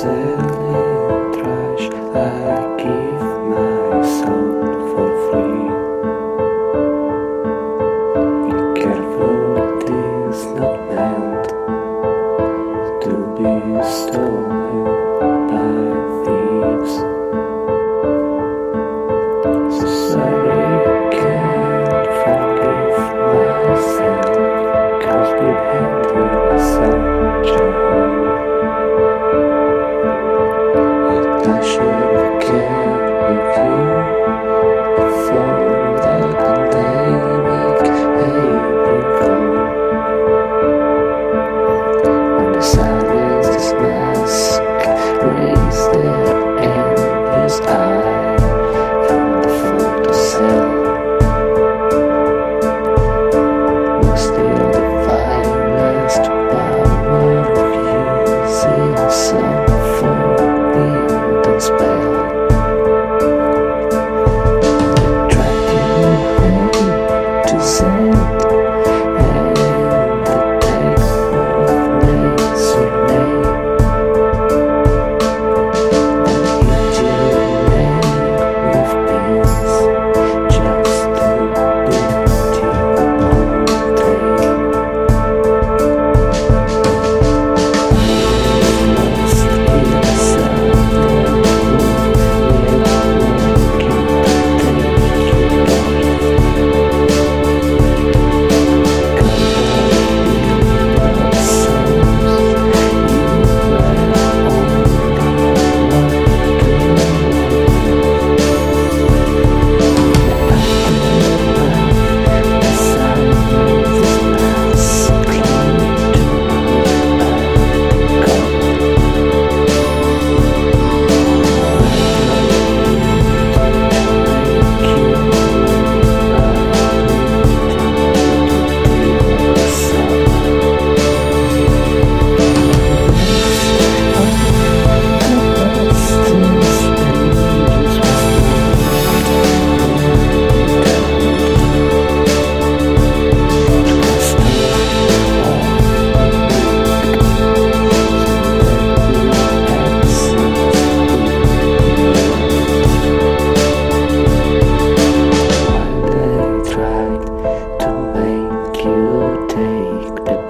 said. 是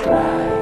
dry.